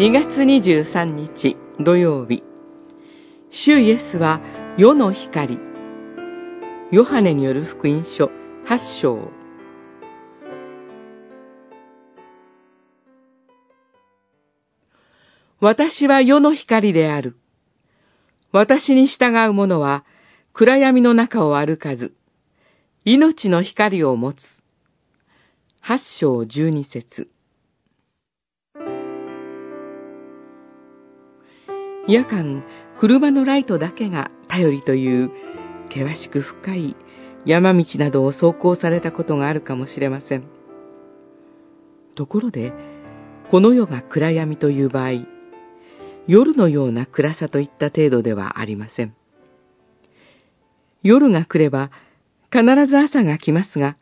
2月23日土曜日主イエスは世の光ヨハネによる福音書8章私は世の光である。私に従う者は暗闇の中を歩かず、命の光を持つ。八章十二節夜間、車のライトだけが頼りという険しく深い山道などを走行されたことがあるかもしれません。ところで、この世が暗闇という場合、夜のような暗さといった程度ではありません。夜が来れば必ず朝が来ますが、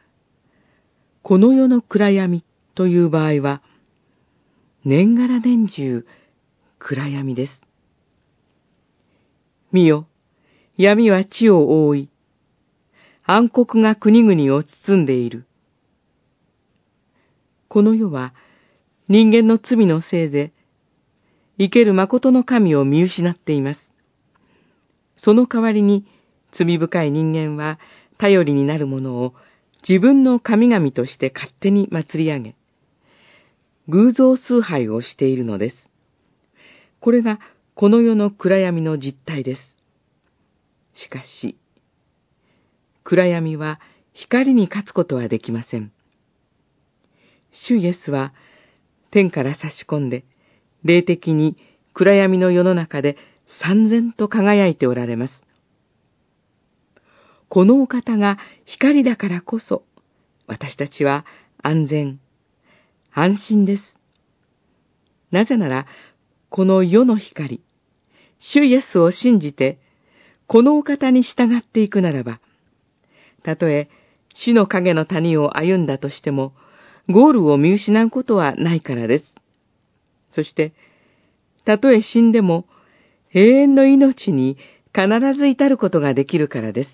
この世の暗闇という場合は、年がら年中暗闇です。見よ、闇は地を覆い、暗黒が国々を包んでいる。この世は人間の罪のせいで生ける誠の神を見失っています。その代わりに、罪深い人間は頼りになるものを自分の神々として勝手に祭り上げ、偶像崇拝をしているのです。これがこの世の暗闇の実態です。しかし、暗闇は光に勝つことはできません。主イエスは天から差し込んで、霊的に暗闇の世の中で三然と輝いておられます。このお方が光だからこそ、私たちは安全、安心です。なぜなら、この世の光、主イエスを信じて、このお方に従っていくならば、たとえ死の影の谷を歩んだとしても、ゴールを見失うことはないからです。そして、たとえ死んでも永遠の命に必ず至ることができるからです。